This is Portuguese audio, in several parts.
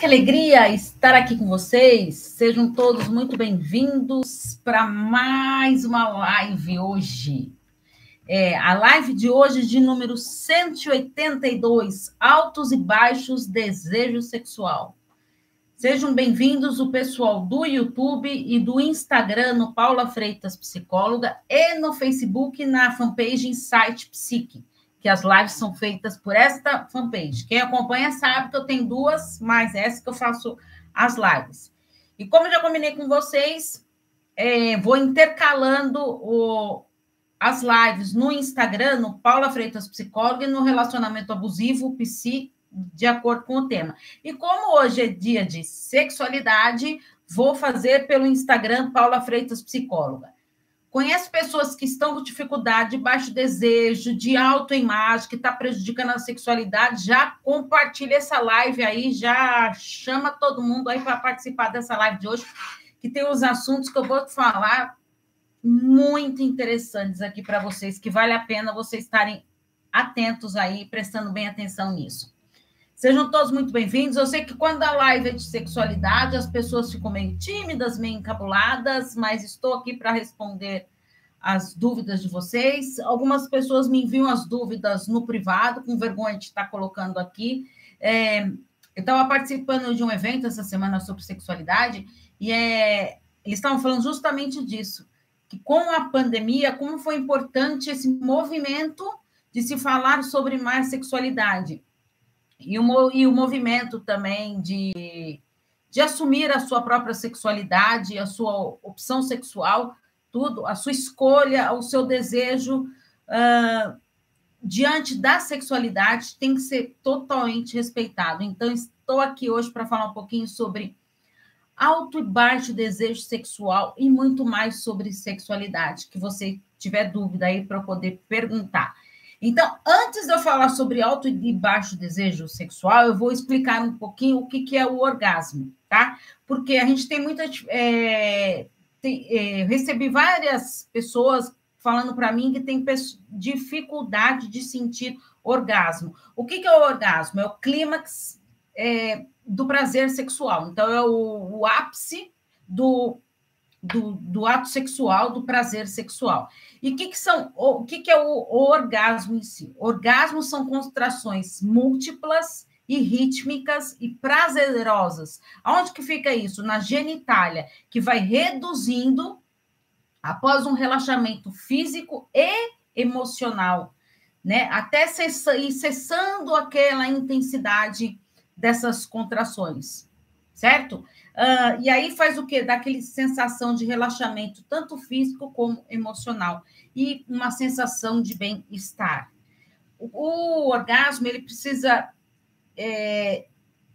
que alegria estar aqui com vocês. Sejam todos muito bem-vindos para mais uma live hoje. É, a live de hoje de número 182, Altos e Baixos Desejo Sexual. Sejam bem-vindos o pessoal do YouTube e do Instagram no Paula Freitas Psicóloga e no Facebook na fanpage Insight Psique que as lives são feitas por esta fanpage. Quem acompanha sabe que eu tenho duas, mais essa que eu faço as lives. E como eu já combinei com vocês, é, vou intercalando o, as lives no Instagram, no Paula Freitas Psicóloga, e no Relacionamento Abusivo, Psi, de acordo com o tema. E como hoje é dia de sexualidade, vou fazer pelo Instagram Paula Freitas Psicóloga. Conhece pessoas que estão com dificuldade, de baixo desejo, de autoimagem, que está prejudicando a sexualidade, já compartilha essa live aí, já chama todo mundo aí para participar dessa live de hoje, que tem os assuntos que eu vou falar muito interessantes aqui para vocês, que vale a pena vocês estarem atentos aí, prestando bem atenção nisso. Sejam todos muito bem-vindos. Eu sei que quando a live é de sexualidade, as pessoas ficam meio tímidas, meio encabuladas, mas estou aqui para responder as dúvidas de vocês. Algumas pessoas me enviam as dúvidas no privado, com vergonha de estar colocando aqui. É, eu estava participando de um evento essa semana sobre sexualidade e é, eles estavam falando justamente disso, que com a pandemia, como foi importante esse movimento de se falar sobre mais sexualidade e o, e o movimento também de, de assumir a sua própria sexualidade, a sua opção sexual, tudo, a sua escolha, o seu desejo uh, diante da sexualidade tem que ser totalmente respeitado. Então, estou aqui hoje para falar um pouquinho sobre alto e baixo desejo sexual e muito mais sobre sexualidade, que você tiver dúvida aí para poder perguntar. Então, antes de eu falar sobre alto e baixo desejo sexual, eu vou explicar um pouquinho o que, que é o orgasmo, tá? Porque a gente tem muita. É, tem, é, recebi várias pessoas falando para mim que tem dificuldade de sentir orgasmo. O que, que é o orgasmo? É o clímax é, do prazer sexual. Então, é o, o ápice do, do, do, ato sexual, do prazer sexual. E que, que são o que, que é o, o orgasmo em si? Orgasmos são contrações múltiplas e rítmicas e prazerosas. Aonde que fica isso? Na genitália, que vai reduzindo após um relaxamento físico e emocional, né? Até cessando aquela intensidade dessas contrações, certo? Uh, e aí faz o quê? Dá aquela sensação de relaxamento, tanto físico como emocional, e uma sensação de bem-estar. O, o, orgasmo, ele precisa. É,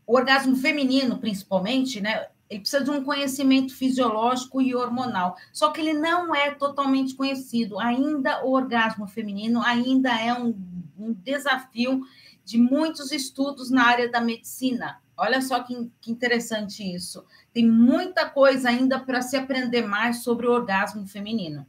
o orgasmo feminino, principalmente, né? Ele precisa de um conhecimento fisiológico e hormonal. Só que ele não é totalmente conhecido. Ainda o orgasmo feminino ainda é um, um desafio de muitos estudos na área da medicina Olha só que, que interessante isso. Tem muita coisa ainda para se aprender mais sobre o orgasmo feminino.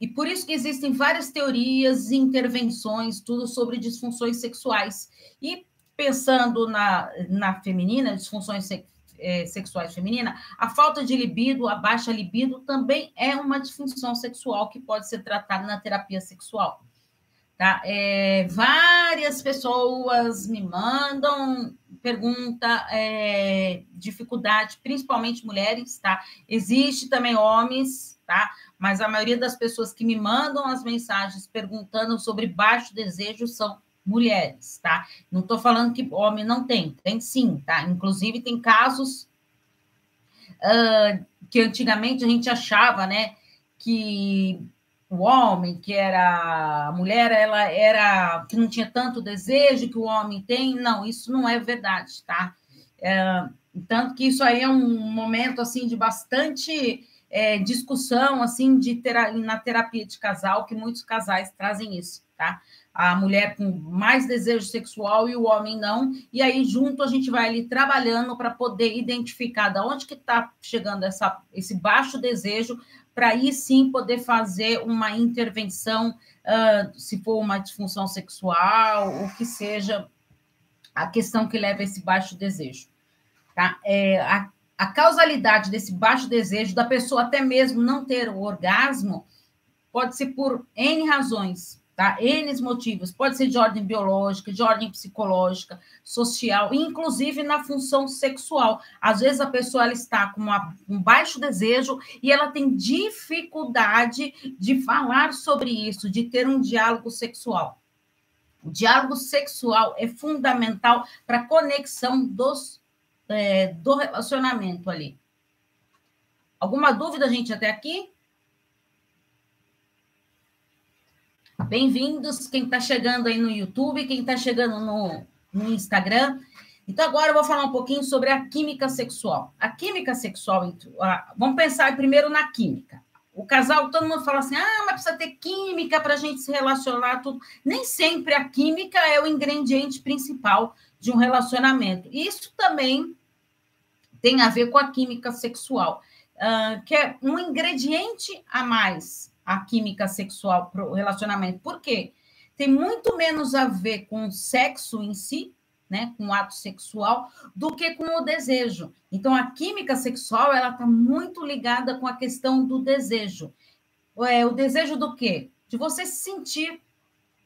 E por isso que existem várias teorias intervenções, tudo sobre disfunções sexuais. E pensando na, na feminina, disfunções se, é, sexuais femininas, a falta de libido, a baixa libido também é uma disfunção sexual que pode ser tratada na terapia sexual. Tá? É, várias pessoas me mandam pergunta, é, dificuldade, principalmente mulheres, tá? Existe também homens, tá? Mas a maioria das pessoas que me mandam as mensagens perguntando sobre baixo desejo são mulheres, tá? Não estou falando que homem não tem, tem sim, tá? Inclusive tem casos uh, que antigamente a gente achava, né, que o homem, que era a mulher, ela era que não tinha tanto desejo que o homem tem. Não, isso não é verdade, tá? É, tanto que isso aí é um momento assim de bastante é, discussão assim de tera na terapia de casal, que muitos casais trazem isso, tá? A mulher com mais desejo sexual e o homem não, e aí junto a gente vai ali trabalhando para poder identificar de onde que está chegando essa, esse baixo desejo para aí sim poder fazer uma intervenção, uh, se for uma disfunção sexual, ou que seja a questão que leva a esse baixo desejo. Tá? É, a, a causalidade desse baixo desejo, da pessoa até mesmo não ter o orgasmo, pode ser por N razões tá? N motivos, pode ser de ordem biológica, de ordem psicológica, social, inclusive na função sexual. Às vezes a pessoa ela está com uma, um baixo desejo e ela tem dificuldade de falar sobre isso, de ter um diálogo sexual. O diálogo sexual é fundamental para a conexão dos, é, do relacionamento ali. Alguma dúvida, gente, até aqui? Bem-vindos, quem está chegando aí no YouTube, quem está chegando no, no Instagram. Então, agora eu vou falar um pouquinho sobre a química sexual. A química sexual, vamos pensar primeiro na química. O casal, todo mundo fala assim: ah, mas precisa ter química para a gente se relacionar, tudo. Nem sempre a química é o ingrediente principal de um relacionamento. Isso também tem a ver com a química sexual, uh, que é um ingrediente a mais a química sexual para o relacionamento. Por quê? Tem muito menos a ver com o sexo em si, né, com o ato sexual, do que com o desejo. Então, a química sexual ela está muito ligada com a questão do desejo. É, o desejo do quê? De você se sentir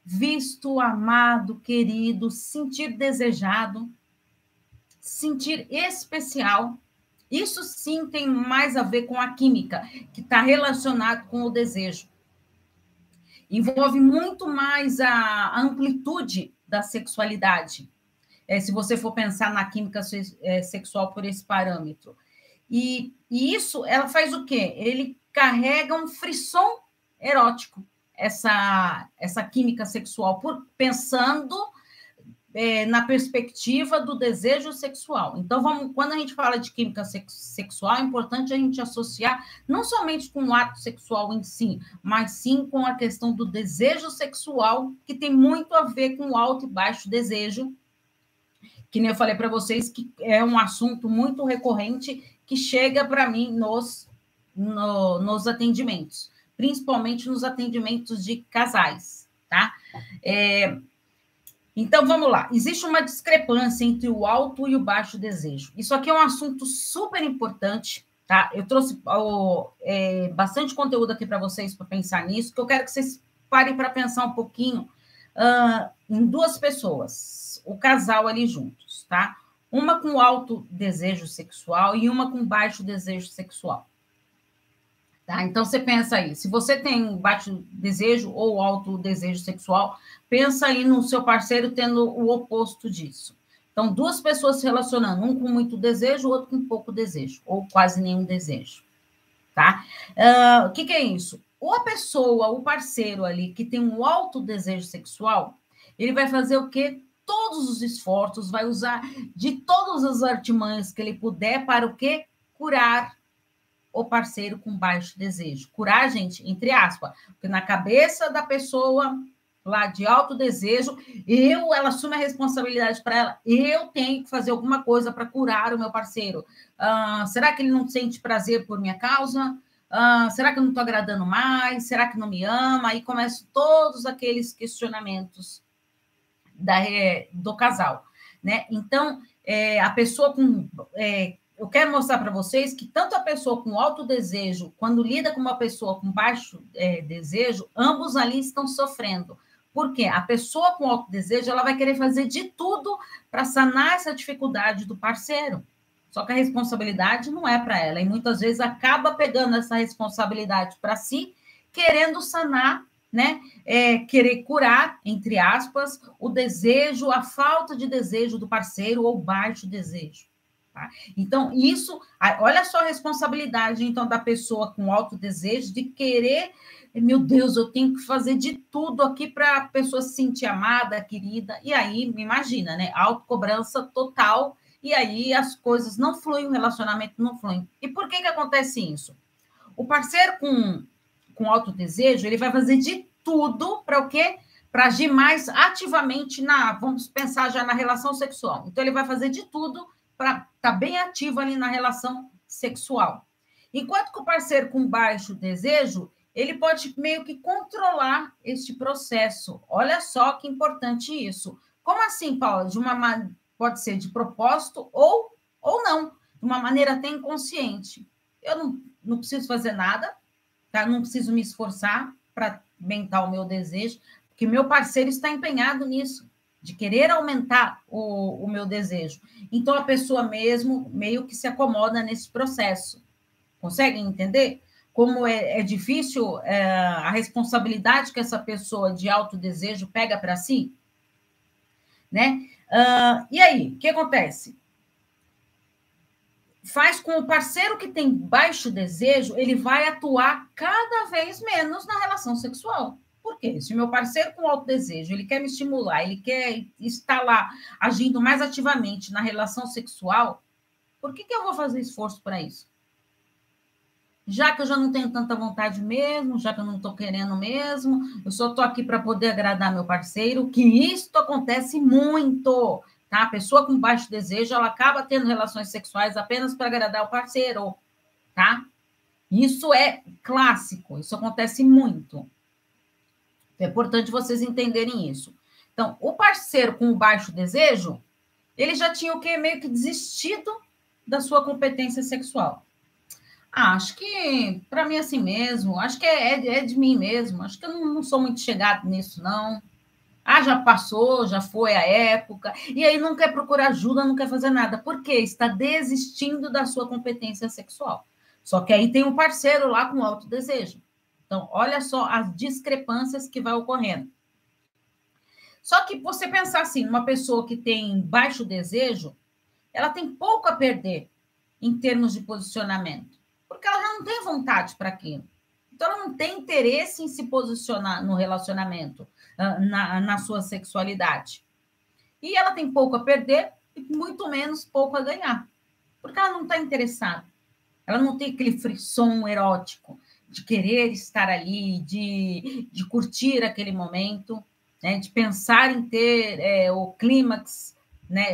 visto, amado, querido, sentir desejado, sentir especial. Isso sim tem mais a ver com a química, que está relacionado com o desejo. Envolve muito mais a amplitude da sexualidade, é, se você for pensar na química é, sexual por esse parâmetro. E, e isso, ela faz o quê? Ele carrega um frisson erótico, essa, essa química sexual, por, pensando é, na perspectiva do desejo sexual. Então, vamos, quando a gente fala de química sex, sexual, é importante a gente associar não somente com o ato sexual em si, mas sim com a questão do desejo sexual, que tem muito a ver com o alto e baixo desejo, que nem eu falei para vocês, que é um assunto muito recorrente que chega para mim nos, no, nos atendimentos, principalmente nos atendimentos de casais, tá? É, então, vamos lá. Existe uma discrepância entre o alto e o baixo desejo. Isso aqui é um assunto super importante, tá? Eu trouxe oh, é, bastante conteúdo aqui para vocês para pensar nisso, que eu quero que vocês parem para pensar um pouquinho uh, em duas pessoas, o casal ali juntos, tá? Uma com alto desejo sexual e uma com baixo desejo sexual. Tá? Então você pensa aí, se você tem baixo desejo ou alto desejo sexual, pensa aí no seu parceiro tendo o oposto disso. Então, duas pessoas se relacionando, um com muito desejo, o outro com pouco desejo, ou quase nenhum desejo. Tá? Uh, o que, que é isso? Ou a pessoa, o parceiro ali, que tem um alto desejo sexual, ele vai fazer o quê? Todos os esforços, vai usar de todas as artimanhas que ele puder para o quê? Curar o parceiro com baixo desejo. Curar, gente, entre aspas, porque na cabeça da pessoa lá de alto desejo, eu, ela assume a responsabilidade para ela, eu tenho que fazer alguma coisa para curar o meu parceiro. Uh, será que ele não sente prazer por minha causa? Uh, será que eu não estou agradando mais? Será que não me ama? Aí começam todos aqueles questionamentos da, é, do casal, né? Então, é, a pessoa com é, eu quero mostrar para vocês que tanto a pessoa com alto desejo, quando lida com uma pessoa com baixo é, desejo, ambos ali estão sofrendo. Porque a pessoa com alto desejo, ela vai querer fazer de tudo para sanar essa dificuldade do parceiro. Só que a responsabilidade não é para ela. E muitas vezes acaba pegando essa responsabilidade para si, querendo sanar, né? É, querer curar, entre aspas, o desejo, a falta de desejo do parceiro ou baixo desejo. Tá? Então, isso, olha só a responsabilidade, então, da pessoa com alto desejo de querer, meu Deus, eu tenho que fazer de tudo aqui para a pessoa se sentir amada, querida. E aí, me imagina, né? Autocobrança total, e aí as coisas não fluem, o relacionamento não flui. E por que que acontece isso? O parceiro com, com alto desejo, ele vai fazer de tudo para o quê? Para agir mais ativamente na, vamos pensar já na relação sexual. Então, ele vai fazer de tudo para estar tá bem ativo ali na relação sexual. Enquanto que o parceiro com baixo desejo, ele pode meio que controlar este processo. Olha só que importante isso. Como assim, Paula? De uma pode ser de propósito ou ou não, de uma maneira até inconsciente. Eu não, não preciso fazer nada, tá? Não preciso me esforçar para aumentar o meu desejo, porque meu parceiro está empenhado nisso, de querer aumentar o, o meu desejo. Então a pessoa mesmo meio que se acomoda nesse processo. Conseguem entender? Como é, é difícil é, a responsabilidade que essa pessoa de alto desejo pega para si? Né? Uh, e aí, o que acontece? Faz com o parceiro que tem baixo desejo, ele vai atuar cada vez menos na relação sexual. Por quê? Se meu parceiro com alto desejo, ele quer me estimular, ele quer estar lá agindo mais ativamente na relação sexual, por que, que eu vou fazer esforço para isso? já que eu já não tenho tanta vontade mesmo, já que eu não estou querendo mesmo, eu só estou aqui para poder agradar meu parceiro, que isto acontece muito, tá? A pessoa com baixo desejo, ela acaba tendo relações sexuais apenas para agradar o parceiro, tá? Isso é clássico, isso acontece muito. É importante vocês entenderem isso. Então, o parceiro com baixo desejo, ele já tinha o que meio que desistido da sua competência sexual. Ah, acho que para mim é assim mesmo, acho que é, é, é, de mim mesmo, acho que eu não, não sou muito chegado nisso, não. Ah, já passou, já foi a época, e aí não quer procurar ajuda, não quer fazer nada. Por quê? Está desistindo da sua competência sexual. Só que aí tem um parceiro lá com alto desejo. Então, olha só as discrepâncias que vai ocorrendo. Só que você pensar assim, uma pessoa que tem baixo desejo, ela tem pouco a perder em termos de posicionamento porque ela já não tem vontade para aquilo. Então, ela não tem interesse em se posicionar no relacionamento, ah, na, na sua sexualidade. E ela tem pouco a perder e muito menos pouco a ganhar, porque ela não está interessada. Ela não tem aquele frisson erótico de querer estar ali, de, de curtir aquele momento, né, de pensar em ter é, o clímax né,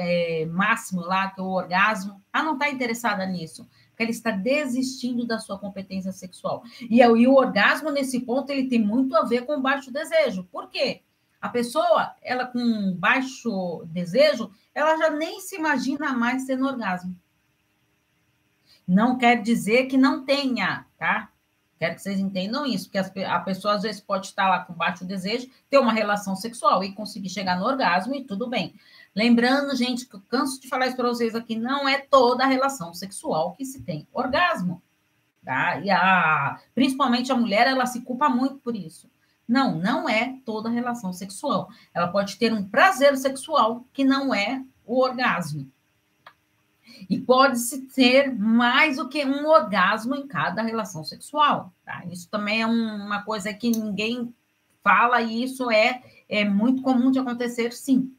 é, máximo lá, que é o orgasmo. Ela não está interessada nisso porque ela está desistindo da sua competência sexual. E, e o orgasmo, nesse ponto, ele tem muito a ver com baixo desejo. Por quê? A pessoa, ela com baixo desejo, ela já nem se imagina mais tendo orgasmo. Não quer dizer que não tenha, tá? Quero que vocês entendam isso, porque a pessoa às vezes pode estar lá com baixo desejo, ter uma relação sexual e conseguir chegar no orgasmo e tudo bem. Lembrando, gente, que eu canso de falar isso para vocês aqui, não é toda a relação sexual que se tem orgasmo. Tá? E a, principalmente a mulher, ela se culpa muito por isso. Não, não é toda relação sexual. Ela pode ter um prazer sexual que não é o orgasmo. E pode-se ter mais do que um orgasmo em cada relação sexual. Tá? Isso também é uma coisa que ninguém fala, e isso é, é muito comum de acontecer, sim.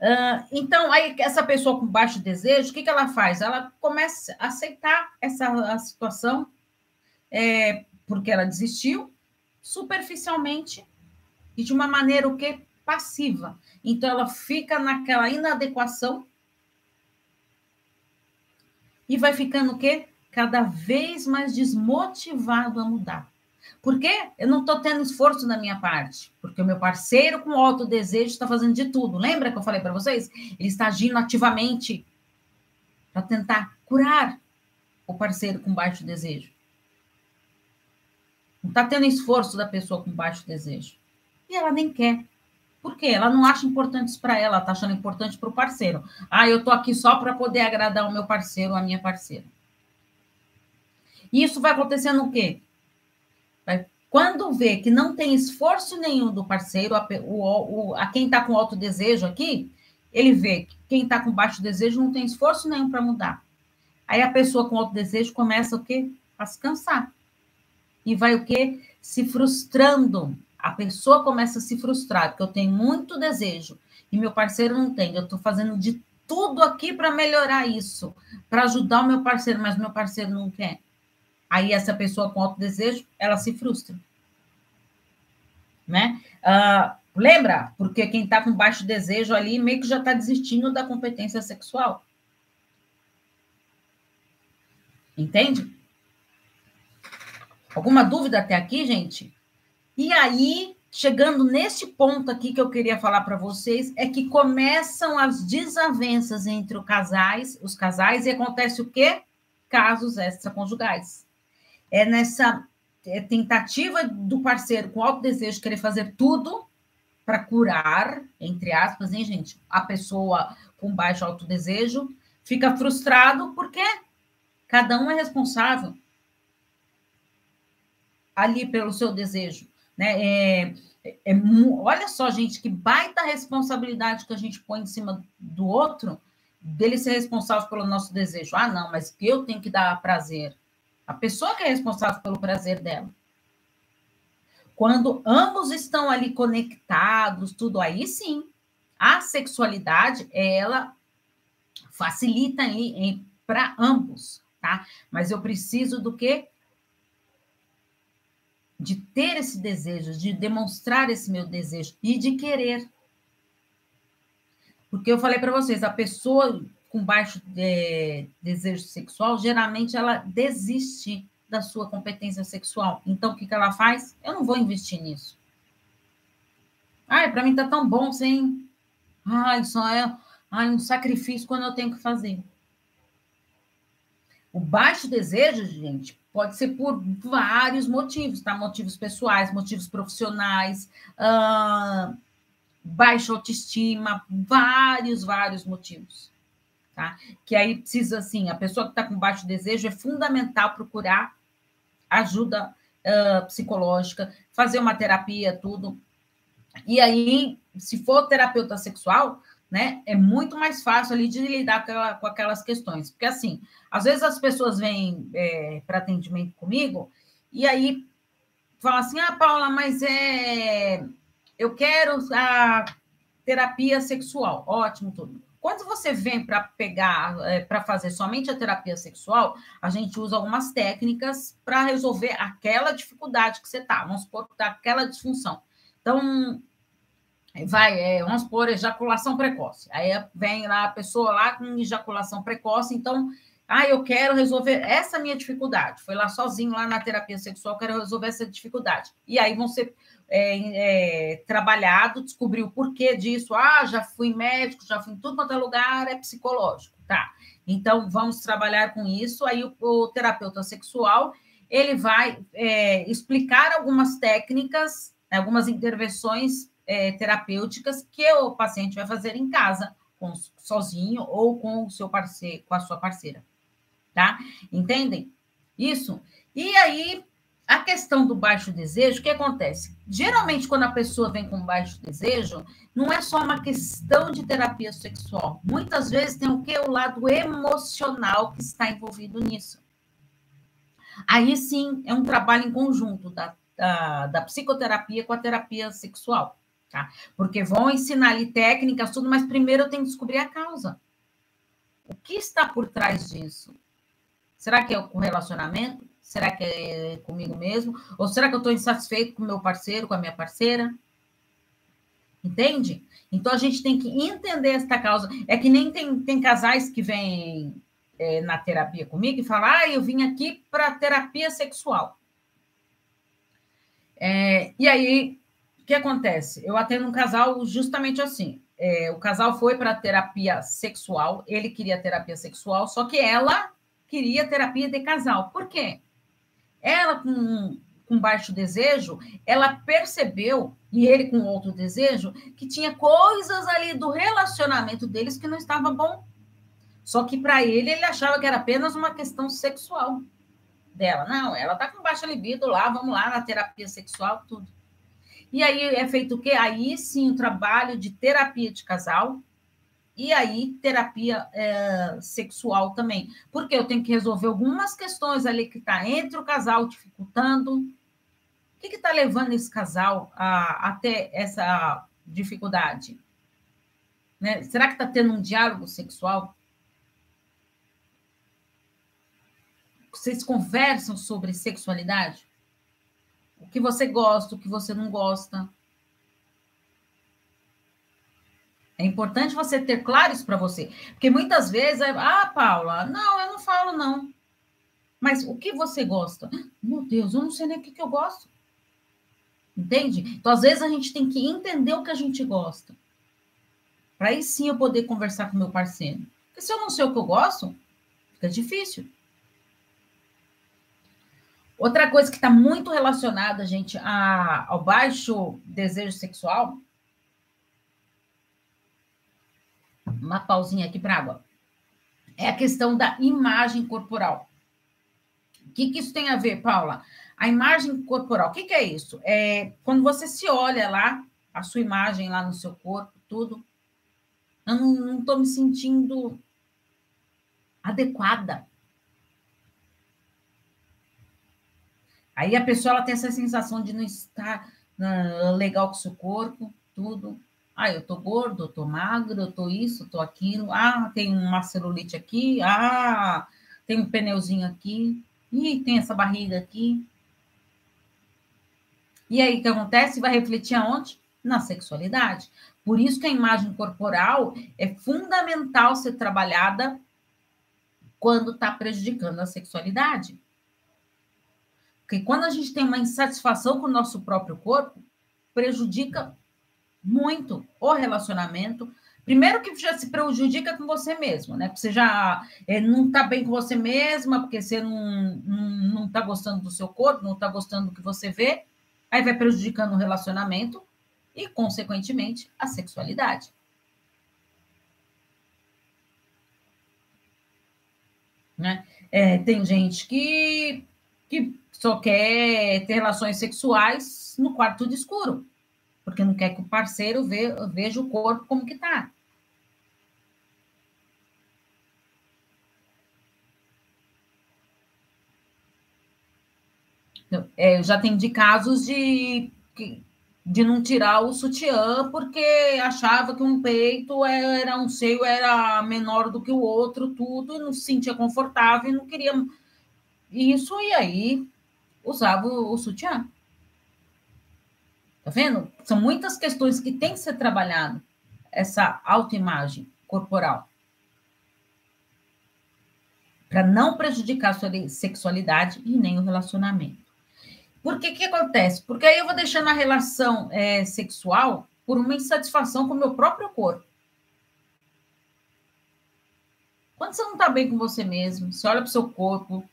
Uh, então, aí essa pessoa com baixo desejo, o que, que ela faz? Ela começa a aceitar essa situação, é, porque ela desistiu, superficialmente e de uma maneira o que passiva. Então, ela fica naquela inadequação e vai ficando o quê? Cada vez mais desmotivado a mudar. Por quê? Eu não estou tendo esforço da minha parte, porque o meu parceiro com alto desejo está fazendo de tudo. Lembra que eu falei para vocês? Ele está agindo ativamente para tentar curar o parceiro com baixo desejo. Não está tendo esforço da pessoa com baixo desejo. E ela nem quer. Por quê? Ela não acha importante isso para ela, está achando importante para o parceiro. Ah, eu estou aqui só para poder agradar o meu parceiro a minha parceira. E isso vai acontecendo o quê? Quando vê que não tem esforço nenhum do parceiro, a, o, o, a quem está com alto desejo aqui, ele vê que quem está com baixo desejo não tem esforço nenhum para mudar. Aí a pessoa com alto desejo começa o quê? A se cansar. E vai o quê? Se frustrando. A pessoa começa a se frustrar, porque eu tenho muito desejo e meu parceiro não tem. Eu estou fazendo de tudo aqui para melhorar isso, para ajudar o meu parceiro, mas meu parceiro não quer. Aí essa pessoa com alto desejo, ela se frustra. Né? Uh, lembra? Porque quem está com baixo desejo ali meio que já está desistindo da competência sexual. Entende? Alguma dúvida até aqui, gente? E aí chegando neste ponto aqui que eu queria falar para vocês, é que começam as desavenças entre os casais, os casais, e acontece o quê? Casos extraconjugais. É nessa é tentativa do parceiro com alto desejo querer fazer tudo para curar, entre aspas, hein, gente? A pessoa com baixo autodesejo fica frustrado porque cada um é responsável ali pelo seu desejo. Né? É, é, olha só, gente, que baita responsabilidade que a gente põe em cima do outro, dele ser responsável pelo nosso desejo. Ah, não, mas eu tenho que dar prazer. A pessoa que é responsável pelo prazer dela. Quando ambos estão ali conectados, tudo aí sim, a sexualidade ela facilita aí para ambos, tá? Mas eu preciso do que? De ter esse desejo, de demonstrar esse meu desejo e de querer. Porque eu falei para vocês, a pessoa com baixo é, desejo sexual, geralmente ela desiste da sua competência sexual. Então, o que, que ela faz? Eu não vou investir nisso. Ai, para mim tá tão bom sem. Ai, só é ai, um sacrifício quando eu tenho que fazer. O baixo desejo, gente, pode ser por vários motivos, tá? Motivos pessoais, motivos profissionais, uh, baixa autoestima, vários, vários motivos tá? Que aí precisa, assim, a pessoa que está com baixo desejo é fundamental procurar ajuda uh, psicológica, fazer uma terapia, tudo. E aí, se for terapeuta sexual, né, é muito mais fácil ali de lidar com, aquela, com aquelas questões. Porque, assim, às vezes as pessoas vêm é, para atendimento comigo e aí falam assim: ah, Paula, mas é. Eu quero a terapia sexual. Ótimo, tudo. Quando você vem para pegar, é, para fazer somente a terapia sexual, a gente usa algumas técnicas para resolver aquela dificuldade que você está. Vamos supor está aquela disfunção. Então, vai, é, vamos supor, ejaculação precoce. Aí vem lá a pessoa lá com ejaculação precoce, então, ah, eu quero resolver essa minha dificuldade. Foi lá sozinho, lá na terapia sexual, quero resolver essa dificuldade. E aí vão ser é, é, trabalhado, descobrir o porquê disso. Ah, já fui médico, já fui em tudo quanto é lugar, é psicológico. Tá. Então, vamos trabalhar com isso. Aí, o, o terapeuta sexual, ele vai é, explicar algumas técnicas, algumas intervenções é, terapêuticas que o paciente vai fazer em casa, com, sozinho ou com o seu parceiro, com a sua parceira. Tá? Entendem? Isso. E aí, a questão do baixo desejo, o que acontece? Geralmente, quando a pessoa vem com baixo desejo, não é só uma questão de terapia sexual. Muitas vezes tem o que? O lado emocional que está envolvido nisso. Aí sim é um trabalho em conjunto da, da, da psicoterapia com a terapia sexual. Tá? Porque vão ensinar ali técnicas, tudo, mas primeiro eu tenho que descobrir a causa. O que está por trás disso? Será que é o relacionamento? Será que é comigo mesmo? Ou será que eu estou insatisfeito com meu parceiro, com a minha parceira? Entende? Então a gente tem que entender esta causa. É que nem tem, tem casais que vêm é, na terapia comigo e falam: ah, eu vim aqui para terapia sexual. É, e aí, que acontece? Eu atendo um casal justamente assim. É, o casal foi para terapia sexual, ele queria terapia sexual, só que ela queria terapia de casal. Por quê? Ela, com, com baixo desejo, ela percebeu, e ele com outro desejo, que tinha coisas ali do relacionamento deles que não estava bom. Só que para ele, ele achava que era apenas uma questão sexual dela. Não, ela está com baixa libido lá, vamos lá na terapia sexual, tudo. E aí é feito o quê? Aí sim o trabalho de terapia de casal, e aí terapia é, sexual também, porque eu tenho que resolver algumas questões ali que está entre o casal dificultando. O que está levando esse casal a, a ter essa dificuldade? Né? Será que está tendo um diálogo sexual? Vocês conversam sobre sexualidade? O que você gosta, o que você não gosta? É importante você ter claro isso para você. Porque muitas vezes, ah, Paula, não, eu não falo, não. Mas o que você gosta? Meu Deus, eu não sei nem o que, que eu gosto. Entende? Então, às vezes, a gente tem que entender o que a gente gosta. Para aí sim eu poder conversar com meu parceiro. Porque se eu não sei o que eu gosto, fica difícil. Outra coisa que está muito relacionada, gente, a, ao baixo desejo sexual. Uma pausinha aqui para água. É a questão da imagem corporal. O que, que isso tem a ver, Paula? A imagem corporal, o que, que é isso? É quando você se olha lá, a sua imagem lá no seu corpo, tudo. Eu não estou me sentindo adequada. Aí a pessoa ela tem essa sensação de não estar uh, legal com o seu corpo, tudo. Ah, eu tô gordo, eu tô magro, eu tô isso, eu tô aquilo. Ah, tem uma celulite aqui. Ah, tem um pneuzinho aqui. Ih, tem essa barriga aqui. E aí, o que acontece? Vai refletir aonde? Na sexualidade. Por isso que a imagem corporal é fundamental ser trabalhada quando está prejudicando a sexualidade. Porque quando a gente tem uma insatisfação com o nosso próprio corpo, prejudica muito o relacionamento. Primeiro que já se prejudica com você mesmo, né? Porque você já é, não está bem com você mesma, porque você não, não está gostando do seu corpo, não está gostando do que você vê aí vai prejudicando o relacionamento e, consequentemente, a sexualidade. Né? É, tem gente que, que só quer ter relações sexuais no quarto de escuro, porque não quer que o parceiro ve, veja o corpo como que está. É, eu já atendi casos de, de não tirar o sutiã porque achava que um peito era um seio era menor do que o outro, tudo, e não se sentia confortável e não queria isso, e aí usava o, sutiã. Tá vendo? São muitas questões que tem que ser trabalhado essa autoimagem corporal para não prejudicar a sua sexualidade e nem o relacionamento. Por que que acontece? Porque aí eu vou deixando a relação é, sexual por uma insatisfação com o meu próprio corpo. Quando você não está bem com você mesmo, você olha para o seu corpo,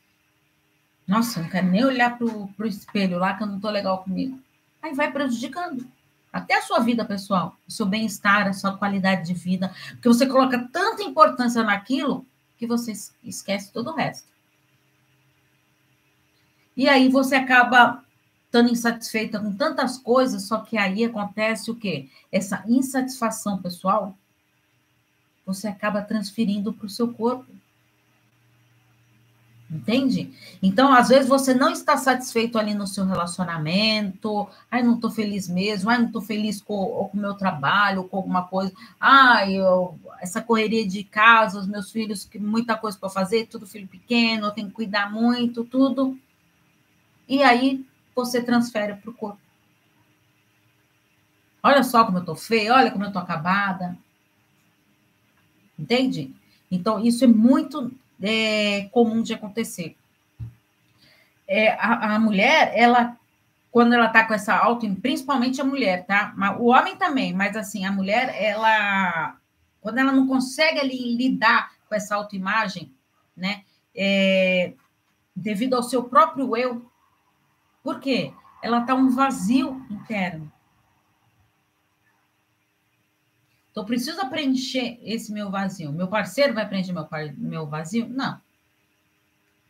nossa, não quero nem olhar para o espelho lá que eu não estou legal comigo. Aí vai prejudicando até a sua vida pessoal, o seu bem-estar, a sua qualidade de vida, porque você coloca tanta importância naquilo que você esquece todo o resto. E aí você acaba estando insatisfeita com tantas coisas, só que aí acontece o quê? Essa insatisfação pessoal, você acaba transferindo para o seu corpo. Entende? Então, às vezes, você não está satisfeito ali no seu relacionamento. Ai, não estou feliz mesmo. Ai, não estou feliz com o meu trabalho, com alguma coisa. Ai, eu, essa correria de casa, os meus filhos, muita coisa para fazer, tudo filho pequeno, eu tenho que cuidar muito, tudo e aí você transfere para o corpo. Olha só como eu estou feia, olha como eu estou acabada. Entende? Então, isso é muito é, comum de acontecer. É, a, a, mulher, ela, quando ela está com essa auto, principalmente a mulher, tá? O homem também, mas assim, a mulher, ela, quando ela não consegue ali lidar com essa autoimagem, né? É, devido ao seu próprio eu, por quê? Ela está um vazio interno. Então, preciso preencher esse meu vazio. Meu parceiro vai preencher meu, meu vazio? Não.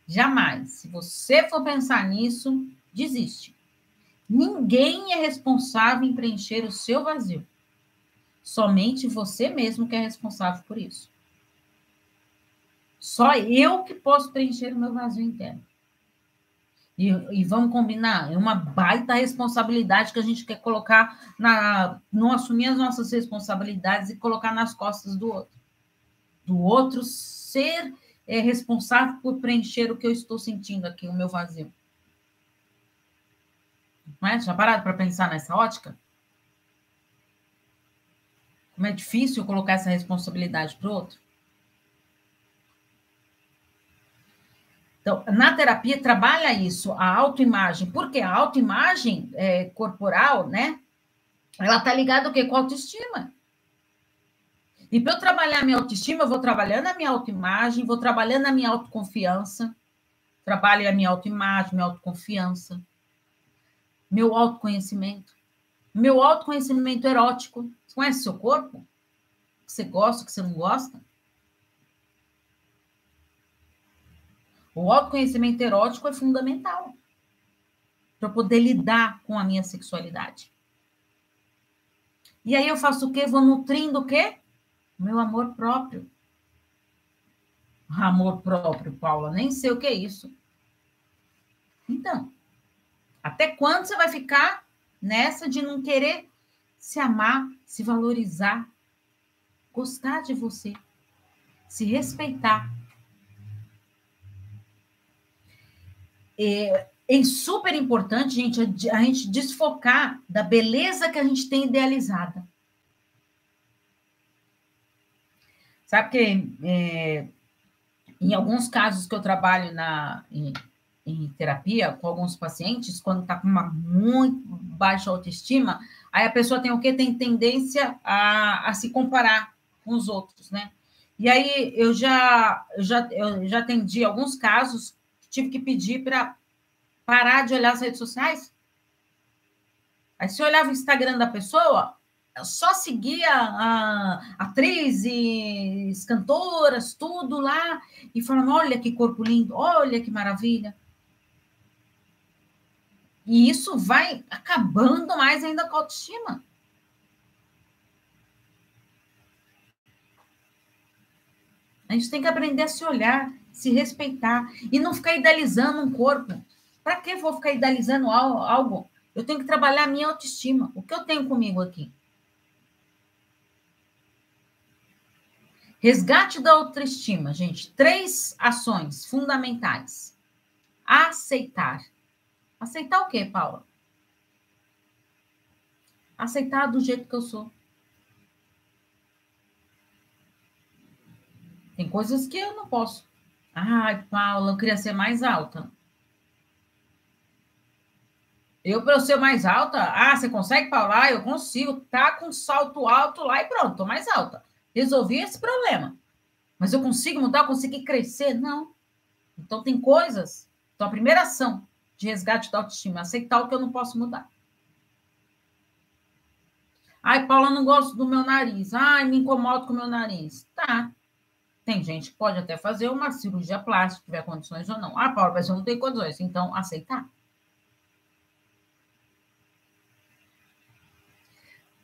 Jamais. Se você for pensar nisso, desiste. Ninguém é responsável em preencher o seu vazio. Somente você mesmo que é responsável por isso. Só eu que posso preencher o meu vazio interno. E, e, vamos combinar, é uma baita responsabilidade que a gente quer colocar na. não assumir as nossas responsabilidades e colocar nas costas do outro. Do outro ser é, responsável por preencher o que eu estou sentindo aqui, o meu vazio. Não é? Já parado para pensar nessa ótica? Como é difícil colocar essa responsabilidade para o outro? Então, na terapia trabalha isso, a autoimagem, porque a autoimagem é, corporal, né? Ela tá ligada o quê? Com a autoestima. E para eu trabalhar a minha autoestima, eu vou trabalhando a minha autoimagem, vou trabalhando a minha autoconfiança, trabalho a minha autoimagem, minha autoconfiança, meu autoconhecimento, meu autoconhecimento erótico. Você conhece seu corpo? Que você gosta, que você não gosta? O autoconhecimento erótico é fundamental para poder lidar com a minha sexualidade. E aí eu faço o quê? Vou nutrindo o quê? Meu amor próprio. Amor próprio, Paula, nem sei o que é isso. Então, até quando você vai ficar nessa de não querer se amar, se valorizar, gostar de você, se respeitar? É, é super importante, gente, a gente desfocar da beleza que a gente tem idealizada. Sabe que é, em alguns casos que eu trabalho na, em, em terapia com alguns pacientes, quando está com uma muito baixa autoestima, aí a pessoa tem o quê? Tem tendência a, a se comparar com os outros, né? E aí eu já, eu já, eu já atendi alguns casos, tive que pedir para parar de olhar as redes sociais. Aí você olhava o Instagram da pessoa, só seguia a, atrizes, cantoras, tudo lá, e falando: olha que corpo lindo, olha que maravilha. E isso vai acabando mais ainda com a autoestima. A gente tem que aprender a se olhar, se respeitar e não ficar idealizando um corpo. Para que vou ficar idealizando algo? Eu tenho que trabalhar a minha autoestima. O que eu tenho comigo aqui? Resgate da autoestima, gente. Três ações fundamentais. Aceitar. Aceitar o quê, Paula? Aceitar do jeito que eu sou. Tem coisas que eu não posso. Ai, Paula, eu queria ser mais alta. Eu, para eu ser mais alta, ah, você consegue, Paula? Ah, eu consigo. Tá com salto alto lá e pronto, tô mais alta. Resolvi esse problema. Mas eu consigo mudar, eu consigo crescer? Não. Então, tem coisas. Então, a primeira ação de resgate da autoestima é aceitar o que eu não posso mudar. Ai, Paula, não gosto do meu nariz. Ai, me incomodo com o meu nariz. Tá. Tem gente que pode até fazer uma cirurgia plástica, se tiver condições ou não. Ah, Paula, mas eu não tenho condições. Então, aceitar.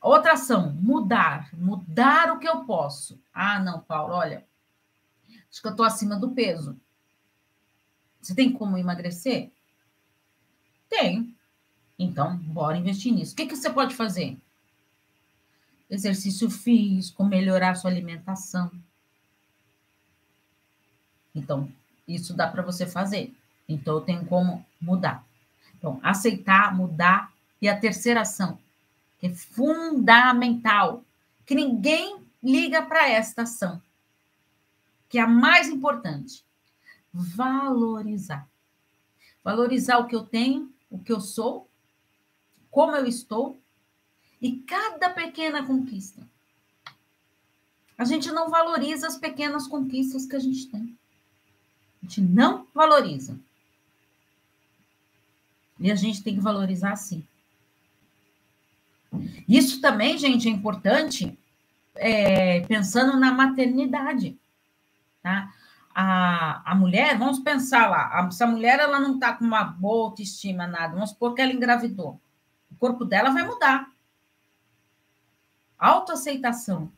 Outra ação, mudar. Mudar o que eu posso. Ah, não, Paulo, olha, acho que eu estou acima do peso. Você tem como emagrecer? Tem. Então, bora investir nisso. O que, que você pode fazer? Exercício físico, melhorar sua alimentação. Então, isso dá para você fazer. Então, eu tenho como mudar. Então, aceitar, mudar. E a terceira ação, é fundamental, que ninguém liga para esta ação, que é a mais importante. Valorizar. Valorizar o que eu tenho, o que eu sou, como eu estou e cada pequena conquista. A gente não valoriza as pequenas conquistas que a gente tem. A gente não valoriza. E a gente tem que valorizar sim. Isso também, gente, é importante é, pensando na maternidade, tá? A, a mulher, vamos pensar lá, se a mulher ela não está com uma boa autoestima, nada, vamos supor que ela engravidou, o corpo dela vai mudar. Autoaceitação.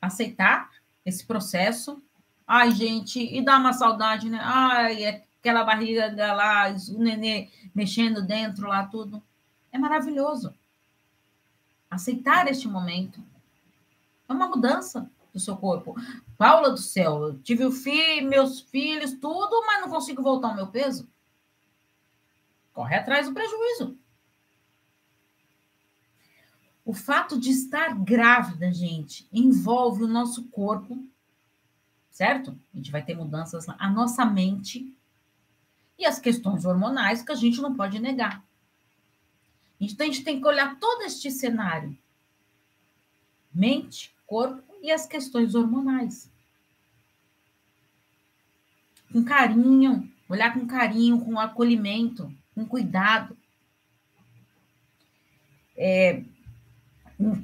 Aceitar esse processo. Ai, gente, e dá uma saudade, né? Ai, é aquela barriga lá, o nenê mexendo dentro lá, tudo. É maravilhoso aceitar este momento. É uma mudança do seu corpo. Paula do céu, eu tive o filho, meus filhos, tudo, mas não consigo voltar ao meu peso. Corre atrás do prejuízo. O fato de estar grávida, gente, envolve o nosso corpo, certo? A gente vai ter mudanças lá. A nossa mente e as questões hormonais que a gente não pode negar. Então, a gente tem que olhar todo este cenário: mente, corpo e as questões hormonais. Com carinho, olhar com carinho, com acolhimento, com cuidado. É,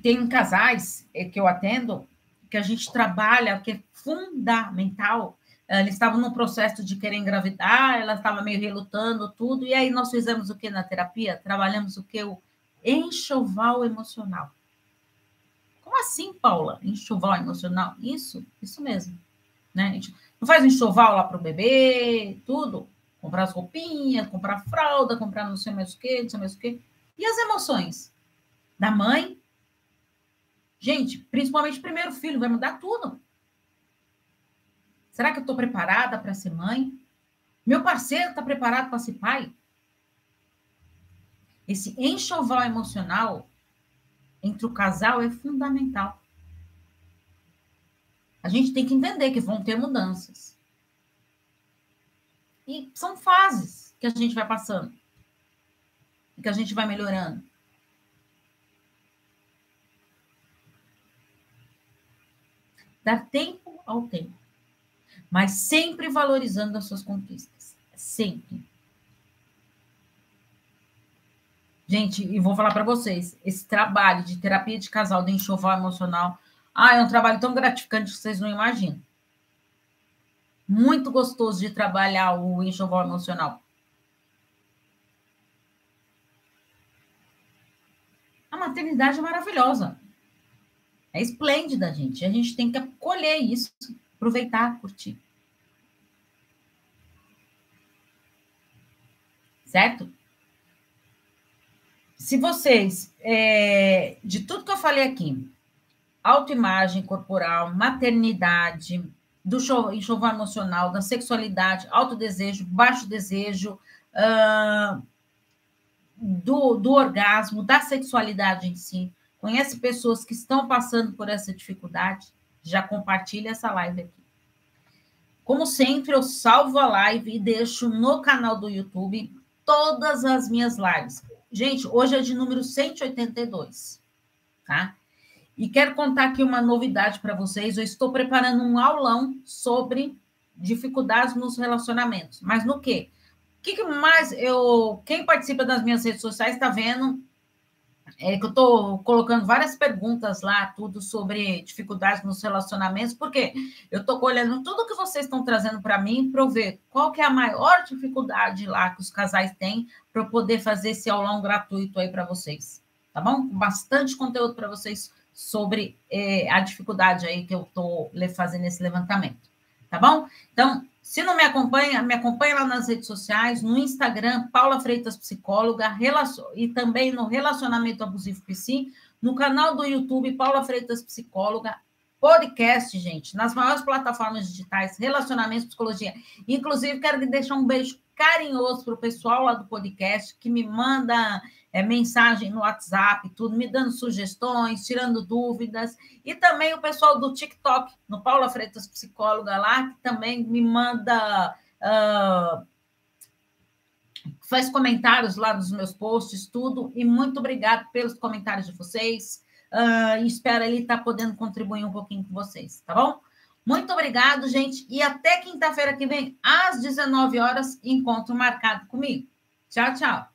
tem casais é, que eu atendo que a gente trabalha, que é fundamental. Eles estavam no processo de querer engravidar, ela estava meio relutando, tudo, e aí nós fizemos o que na terapia? Trabalhamos o que? O enxoval emocional. Como assim, Paula? Enxoval emocional? Isso, isso mesmo. Né? A gente não faz enxoval lá para o bebê, tudo. Comprar as roupinhas, comprar fralda, comprar não sei mais o quê, não sei mais o quê. E as emoções? Da mãe, Gente, principalmente primeiro filho, vai mudar tudo. Será que eu estou preparada para ser mãe? Meu parceiro está preparado para ser pai? Esse enxoval emocional entre o casal é fundamental. A gente tem que entender que vão ter mudanças. E são fases que a gente vai passando. Que a gente vai melhorando. Dar tempo ao tempo. Mas sempre valorizando as suas conquistas. Sempre. Gente, e vou falar para vocês: esse trabalho de terapia de casal, de enxoval emocional, ah, é um trabalho tão gratificante que vocês não imaginam. Muito gostoso de trabalhar o enxoval emocional. A maternidade é maravilhosa. É esplêndida, gente. A gente tem que acolher isso, aproveitar, curtir. Certo? Se vocês, é, de tudo que eu falei aqui, autoimagem corporal, maternidade, do enxoval emocional, da sexualidade, autodesejo, baixo desejo, uh, do, do orgasmo, da sexualidade em si, conhece pessoas que estão passando por essa dificuldade, já compartilha essa live aqui. Como sempre, eu salvo a live e deixo no canal do YouTube todas as minhas lives. Gente, hoje é de número 182, tá? E quero contar aqui uma novidade para vocês. Eu estou preparando um aulão sobre dificuldades nos relacionamentos. Mas no quê? O que, que mais eu. Quem participa das minhas redes sociais está vendo é que eu estou colocando várias perguntas lá, tudo sobre dificuldades nos relacionamentos, porque eu estou olhando tudo que vocês estão trazendo para mim para ver qual que é a maior dificuldade lá que os casais têm para eu poder fazer esse aulão gratuito aí para vocês, tá bom? Bastante conteúdo para vocês sobre é, a dificuldade aí que eu estou fazendo esse levantamento, tá bom? Então, se não me acompanha, me acompanha lá nas redes sociais, no Instagram, Paula Freitas Psicóloga, e também no Relacionamento Abusivo PC, no canal do YouTube, Paula Freitas Psicóloga, podcast, gente, nas maiores plataformas digitais, Relacionamento Psicologia. Inclusive, quero deixar um beijo carinhoso para o pessoal lá do podcast, que me manda é, mensagem no WhatsApp, tudo, me dando sugestões, tirando dúvidas. E também o pessoal do TikTok, no Paula Freitas Psicóloga lá, que também me manda. Uh, faz comentários lá nos meus posts, tudo. E muito obrigado pelos comentários de vocês. Uh, espero ele estar tá podendo contribuir um pouquinho com vocês, tá bom? Muito obrigado, gente. E até quinta-feira que vem, às 19 horas, encontro marcado comigo. Tchau, tchau.